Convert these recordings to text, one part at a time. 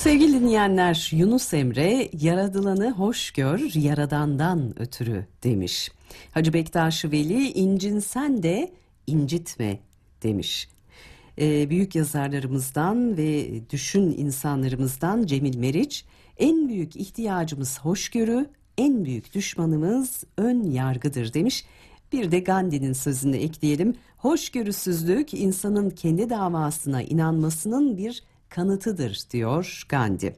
Sevgili dinleyenler Yunus Emre yaradılanı hoş gör yaradandan ötürü demiş. Hacı Bektaş Veli incinsen de incitme demiş. Ee, büyük yazarlarımızdan ve düşün insanlarımızdan Cemil Meriç en büyük ihtiyacımız hoşgörü, en büyük düşmanımız ön yargıdır demiş. Bir de Gandhi'nin sözünü ekleyelim. Hoşgörüsüzlük insanın kendi davasına inanmasının bir kanıtıdır diyor Gandhi.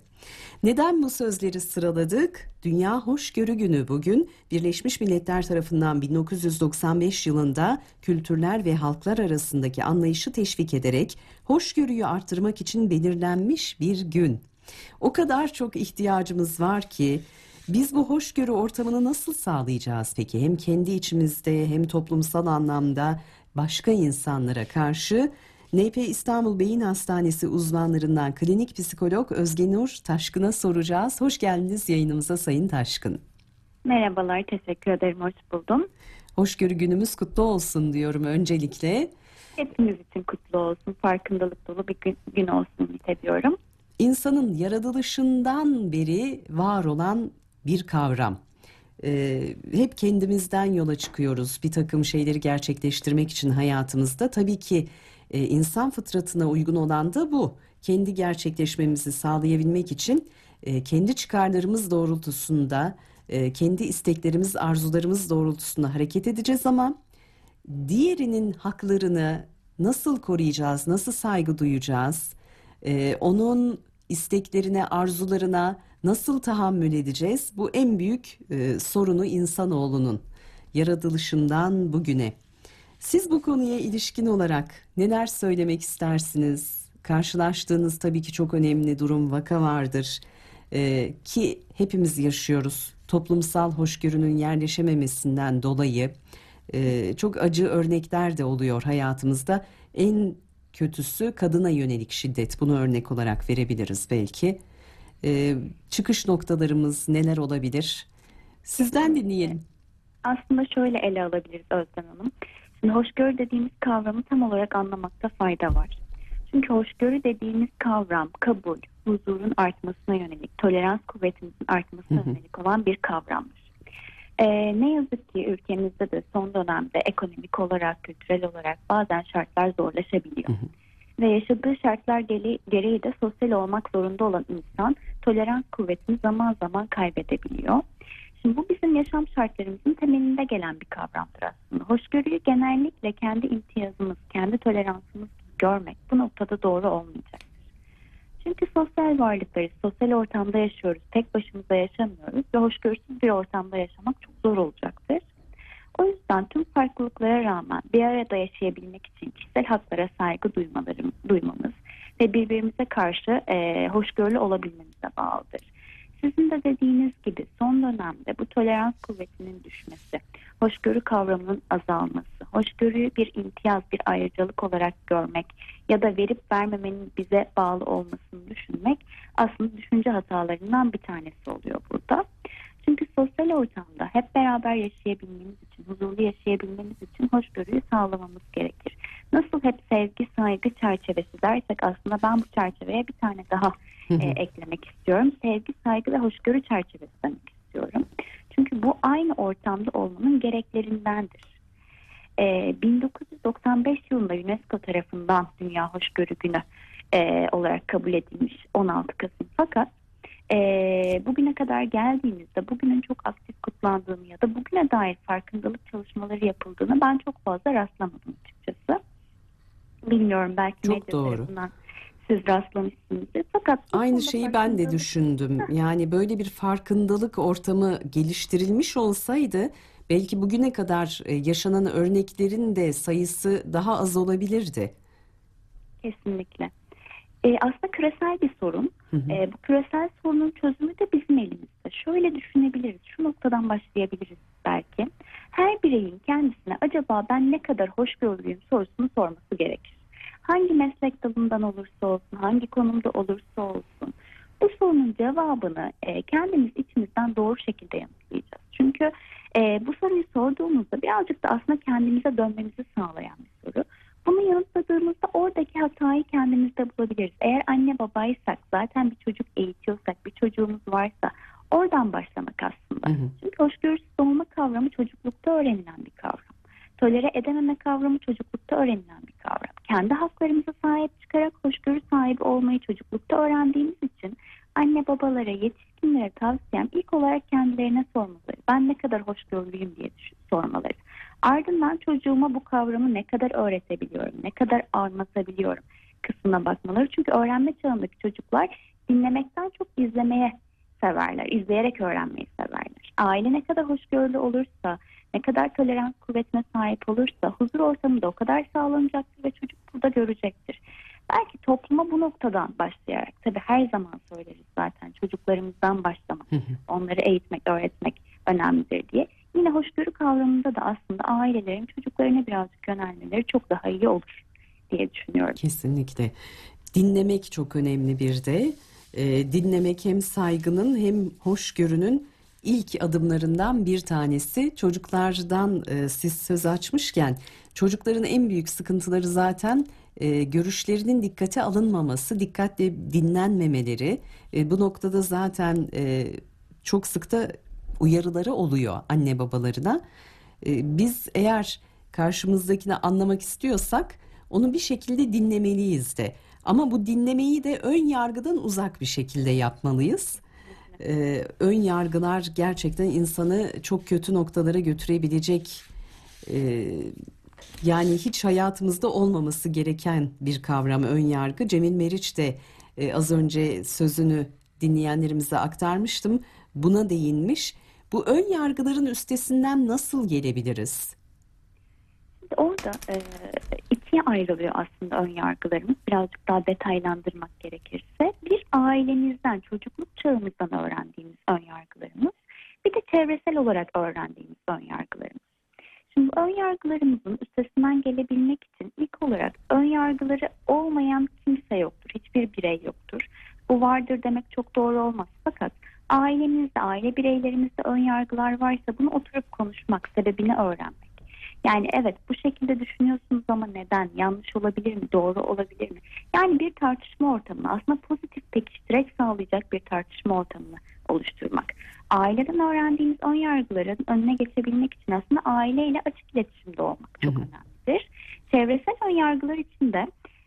Neden bu sözleri sıraladık? Dünya Hoşgörü Günü bugün Birleşmiş Milletler tarafından 1995 yılında kültürler ve halklar arasındaki anlayışı teşvik ederek hoşgörüyü arttırmak için belirlenmiş bir gün. O kadar çok ihtiyacımız var ki biz bu hoşgörü ortamını nasıl sağlayacağız peki? Hem kendi içimizde hem toplumsal anlamda başka insanlara karşı NP İstanbul Beyin Hastanesi uzmanlarından klinik psikolog Özge Nur Taşkın'a soracağız. Hoş geldiniz yayınımıza Sayın Taşkın. Merhabalar, teşekkür ederim, hoş buldum. Hoşgörü günümüz kutlu olsun diyorum öncelikle. Hepimiz için kutlu olsun, farkındalık dolu bir gün, gün olsun ümit ediyorum. İnsanın yaratılışından beri var olan bir kavram. Ee, hep kendimizden yola çıkıyoruz bir takım şeyleri gerçekleştirmek için hayatımızda. Tabii ki e, insan fıtratına uygun olan da bu. Kendi gerçekleşmemizi sağlayabilmek için e, kendi çıkarlarımız doğrultusunda, e, kendi isteklerimiz, arzularımız doğrultusunda hareket edeceğiz ama diğerinin haklarını nasıl koruyacağız, nasıl saygı duyacağız, e, onun isteklerine, arzularına nasıl tahammül edeceğiz? Bu en büyük e, sorunu insanoğlunun yaratılışından bugüne. Siz bu konuya ilişkin olarak neler söylemek istersiniz? Karşılaştığınız tabii ki çok önemli durum vaka vardır. Ee, ki hepimiz yaşıyoruz. Toplumsal hoşgörünün yerleşememesinden dolayı e, çok acı örnekler de oluyor hayatımızda. En kötüsü kadına yönelik şiddet. Bunu örnek olarak verebiliriz belki. Ee, çıkış noktalarımız neler olabilir? Sizden dinleyelim. Aslında şöyle ele alabiliriz Özlem Hanım. Şimdi hoşgörü dediğimiz kavramı tam olarak anlamakta fayda var. Çünkü hoşgörü dediğimiz kavram kabul, huzurun artmasına yönelik, tolerans kuvvetimizin artmasına hı hı. yönelik olan bir kavramdır. Ee, ne yazık ki ülkemizde de son dönemde ekonomik olarak, kültürel olarak bazen şartlar zorlaşabiliyor. Hı hı. Ve yaşadığı şartlar gereği de sosyal olmak zorunda olan insan tolerans kuvvetini zaman zaman kaybedebiliyor. Şimdi bu bizim yaşam şartlarımızın temelinde gelen bir kavramdır aslında. Hoşgörüyü genellikle kendi imtiyazımız, kendi toleransımız görmek bu noktada doğru olmayacaktır. Çünkü sosyal varlıklarız, sosyal ortamda yaşıyoruz, tek başımıza yaşamıyoruz ve hoşgörüsüz bir ortamda yaşamak çok zor olacaktır. O yüzden tüm farklılıklara rağmen bir arada yaşayabilmek için kişisel haklara saygı duymalarım, duymamız ve birbirimize karşı e, hoşgörülü olabilmemize bağlıdır. Sizin de dediğiniz gibi son dönemde bu tolerans kuvvetinin düşmesi, hoşgörü kavramının azalması, hoşgörüyü bir imtiyaz, bir ayrıcalık olarak görmek ya da verip vermemenin bize bağlı olmasını düşünmek aslında düşünce hatalarından bir tanesi oluyor burada. Çünkü sosyal ortamda hep beraber yaşayabilmemiz için, huzurlu yaşayabilmemiz için hoşgörüyü sağlamamız gerekir. Nasıl hep sevgi, saygı çerçevesi dersek aslında ben bu çerçeveye bir tane daha e, eklemek istiyorum. Sevgi, saygı ve hoşgörü çerçevesi demek istiyorum. Çünkü bu aynı ortamda olmanın gereklerindendir. E, 1995 yılında UNESCO tarafından Dünya Hoşgörü Günü e, olarak kabul edilmiş 16 Kasım. Fakat e, bugüne kadar geldiğimizde bugünün çok aktif kutlandığını ya da bugüne dair farkındalık çalışmaları yapıldığını ben çok fazla rastlamadım açıkçası. Bilmiyorum belki çok medya doğru. tarafından siz rastlamışsınızdır. Fakat aynı şeyi ben de düşündüm. Yani böyle bir farkındalık ortamı geliştirilmiş olsaydı belki bugüne kadar e, yaşanan örneklerin de sayısı daha az olabilirdi. Kesinlikle. Ee, aslında küresel bir sorun. Hı hı. Ee, bu küresel sorunun çözümü de bizim elimizde. Şöyle düşünebiliriz. Şu noktadan başlayabiliriz belki. Her bireyin kendisine acaba ben ne kadar hoşgörülüyüm sorusunu sorması gerekir hangi meslek dalından olursa olsun, hangi konumda olursa olsun bu sorunun cevabını e, kendimiz içimizden doğru şekilde yanıtlayacağız. Çünkü e, bu soruyu sorduğumuzda birazcık da aslında kendimize dönmemizi sağlayan bir soru. Bunu yanıtladığımızda oradaki hatayı kendimizde bulabiliriz. Eğer anne babaysak zaten bir çocuk eğitiyorsak bir çocuğumuz varsa oradan başlamak aslında. Hı hı. Çünkü hoşgörüsüz olma kavramı çocuklukta öğrenilen bir kavram. Tolere edememe kavramı çocuklukta öğrenilen bir kavram. Kendi haklarımıza sahip çıkarak hoşgörü sahibi olmayı çocuklukta öğrendiğimiz için anne babalara, yetişkinlere tavsiyem ilk olarak kendilerine sormaları. Ben ne kadar hoşgörülüyüm diye sormaları. Ardından çocuğuma bu kavramı ne kadar öğretebiliyorum, ne kadar anlatabiliyorum kısmına bakmaları. Çünkü öğrenme çağındaki çocuklar dinlemekten çok izlemeye severler. İzleyerek öğrenmeyi severler. Aile ne kadar hoşgörülü olursa, ne kadar tolerans kuvvetine sahip olursa huzur ortamı da o kadar sağlanacaktır ve çocuk burada görecektir. Belki topluma bu noktadan başlayarak, tabii her zaman söyleriz zaten çocuklarımızdan başlamak, onları eğitmek, öğretmek önemlidir diye. Yine hoşgörü kavramında da aslında ailelerin çocuklarına birazcık yönelmeleri çok daha iyi olur diye düşünüyorum. Kesinlikle. Dinlemek çok önemli bir de. Ee, dinlemek hem saygının hem hoşgörünün ilk adımlarından bir tanesi. Çocuklardan e, siz söz açmışken çocukların en büyük sıkıntıları zaten e, görüşlerinin dikkate alınmaması, dikkatle dinlenmemeleri. E, bu noktada zaten e, çok sık da uyarıları oluyor anne babalarına. E, biz eğer karşımızdakini anlamak istiyorsak onu bir şekilde dinlemeliyiz de. Ama bu dinlemeyi de ön yargıdan uzak bir şekilde yapmalıyız. Ee, ön yargılar gerçekten insanı çok kötü noktalara götürebilecek e, yani hiç hayatımızda olmaması gereken bir kavram ön yargı. Cemil Meriç de e, az önce sözünü dinleyenlerimize aktarmıştım. Buna değinmiş. Bu ön yargıların üstesinden nasıl gelebiliriz? Orada e, ikiye ayrılıyor aslında ön yargılarımız. Birazcık daha detaylandırmak gerekirse. Bir ailemizden, çocukluk çağımızdan öğrendiğimiz ön yargılarımız. Bir de çevresel olarak öğrendiğimiz ön yargılarımız. Şimdi ön yargılarımızın üstesinden gelebilmek için ilk olarak ön yargıları olmayan kimse yoktur. Hiçbir birey yoktur. Bu vardır demek çok doğru olmaz. Fakat ailemizde, aile bireylerimizde ön yargılar varsa bunu oturup konuşmak, sebebini öğrenmek. Yani evet bu şekilde düşünüyorsunuz ama neden? Yanlış olabilir mi? Doğru olabilir mi? Yani bir tartışma ortamını aslında pozitif pekiştirek sağlayacak bir tartışma ortamını oluşturmak. Aileden öğrendiğimiz ön yargıların önüne geçebilmek için aslında aileyle açık iletişimde olmak çok Hı hı. önemlidir. Çevresel ön yargılar için de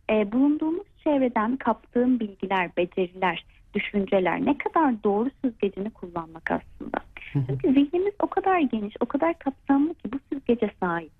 e, bulunduğumuz çevreden kaptığım bilgiler, beceriler, düşünceler ne kadar doğru süzgecini kullanmak aslında. Çünkü zihnimiz o kadar geniş, o kadar kapsamlı ki bu süzgece sahip.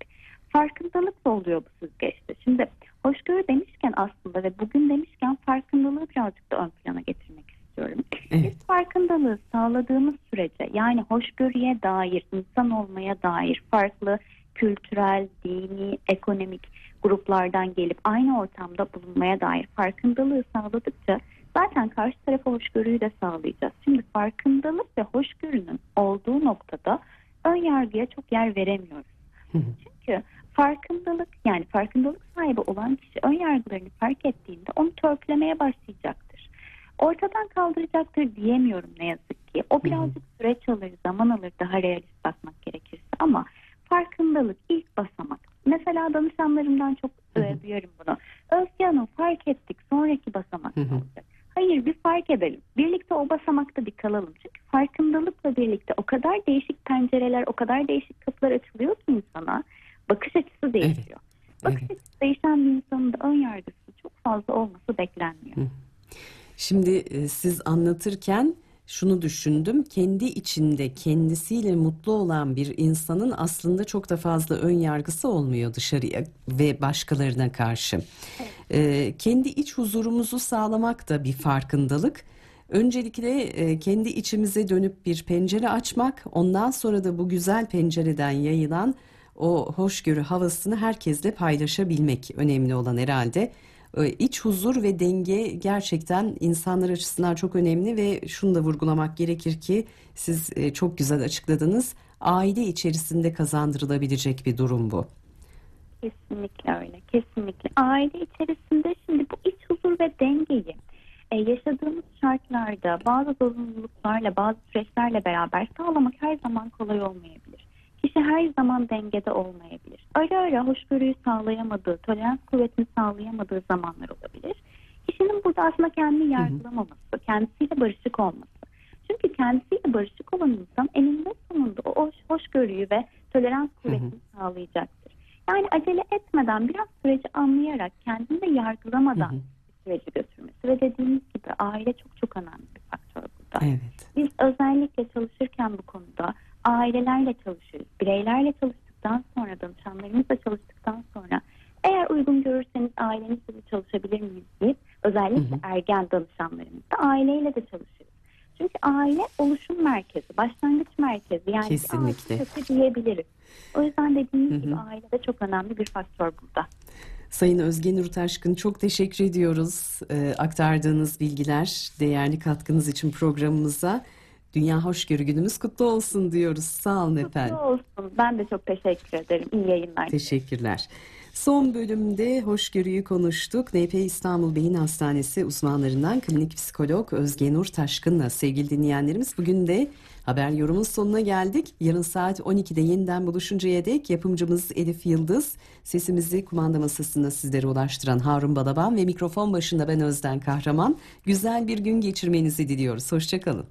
Farkındalık da oluyor bu süzgeçte. Şimdi hoşgörü demişken aslında ve bugün demişken farkındalığı birazcık da ön plana getirmek istiyorum. Evet. Biz farkındalığı sağladığımız sürece yani hoşgörüye dair, insan olmaya dair farklı kültürel, dini, ekonomik gruplardan gelip aynı ortamda bulunmaya dair farkındalığı sağladıkça zaten karşı tarafa hoşgörüyü de sağlayacağız. Şimdi farkındalık ve hoşgörünün olduğu noktada ön yargıya çok yer veremiyoruz. Çünkü farkındalık yani farkındalık sahibi olan kişi ön yargılarını fark ettiğinde onu törpülemeye başlayacaktır. Ortadan kaldıracaktır diyemiyorum ne yazık ki. O birazcık süreç alır, zaman alır daha realist bakmak gerekirse ama farkındalık ilk basamak. Mesela danışanlarımdan çok Hı e, hı. duyarım bunu. Özge Hanım fark ettik sonraki basamak Hı ne hı. olacak? Hayır bir fark edelim. Birlikte o basamakta bir kalalım. Çünkü farkındalıkla birlikte o kadar değişik pencereler, o kadar değişik kapılar açılıyor ki insana. Bakış açısı değişiyor. Bakış Evet. açısı değişen bir insanın da ön yargısı çok fazla olması beklenmiyor. Şimdi e, siz anlatırken şunu düşündüm. Kendi içinde kendisiyle mutlu olan bir insanın aslında çok da fazla ön yargısı olmuyor dışarıya ve başkalarına karşı. E, kendi iç huzurumuzu sağlamak da bir farkındalık. Öncelikle e, kendi içimize dönüp bir pencere açmak, ondan sonra da bu güzel pencereden yayılan o hoşgörü havasını herkesle paylaşabilmek önemli olan herhalde. E, İç huzur ve denge gerçekten insanlar açısından çok önemli ve şunu da vurgulamak gerekir ki siz e, çok güzel açıkladınız. Aile içerisinde kazandırılabilecek bir durum bu. Kesinlikle öyle. Kesinlikle. Aile içerisinde şimdi bu iç huzur ve dengeyi e, yaşadığımız şartlarda bazı zorunluluklarla, bazı süreçlerle beraber sağlamak her zaman kolay olmayabilir. Kişi her zaman dengede olmayabilir. ara ara hoşgörüyü sağlayamadığı, tolerans kuvvetini sağlayamadığı zamanlar olabilir. Kişinin burada aslında kendini yargılamaması, kendisiyle barışık olması. Çünkü kendisiyle barışık olan insan eninde sonunda o hoş, hoşgörüyü ve tolerans kuvvetini sağlayacaktır. Yani acele etmeden biraz süreci anlayarak kendini de yargılamadan Hı hı. Süreci götürmesi ve dediğimiz gibi aile çok çok önemli bir faktör burada. Evet. Biz özellikle çalışırken bu konuda ailelerle çalışıyoruz. Bireylerle çalıştıktan sonra, danışanlarımızla çalıştıktan sonra eğer uygun görürseniz ailenizle de çalışabilir miyiz deyip özellikle ergen danışanlarımızla aileyle de çalışıyoruz. Çünkü aile oluşum merkezi, başlangıç merkezi. Yani Kesinlikle. aile diyebiliriz. O yüzden dediğimiz Hı hı. gibi aile de çok önemli bir faktör burada. Sayın Özge Nur Taşkın çok teşekkür ediyoruz. Ee, aktardığınız bilgiler, değerli katkınız için programımıza. Dünya Hoşgörü Günümüz kutlu olsun diyoruz. Sağ olun efendim. Mutlu olsun. Ben de çok teşekkür ederim. İyi yayınlar. Teşekkürler. Son bölümde hoşgörüyü konuştuk. NP İstanbul Beyin Hastanesi uzmanlarından klinik psikolog Özge Nur Taşkın'la sevgili dinleyenlerimiz. Bugün de haber yorumun sonuna geldik. Yarın saat 12'de yeniden buluşuncaya dek yapımcımız Elif Yıldız, sesimizi kumanda masasında sizlere ulaştıran Harun Balaban ve mikrofon başında ben Özden Kahraman. Güzel bir gün geçirmenizi diliyoruz. Hoşçakalın.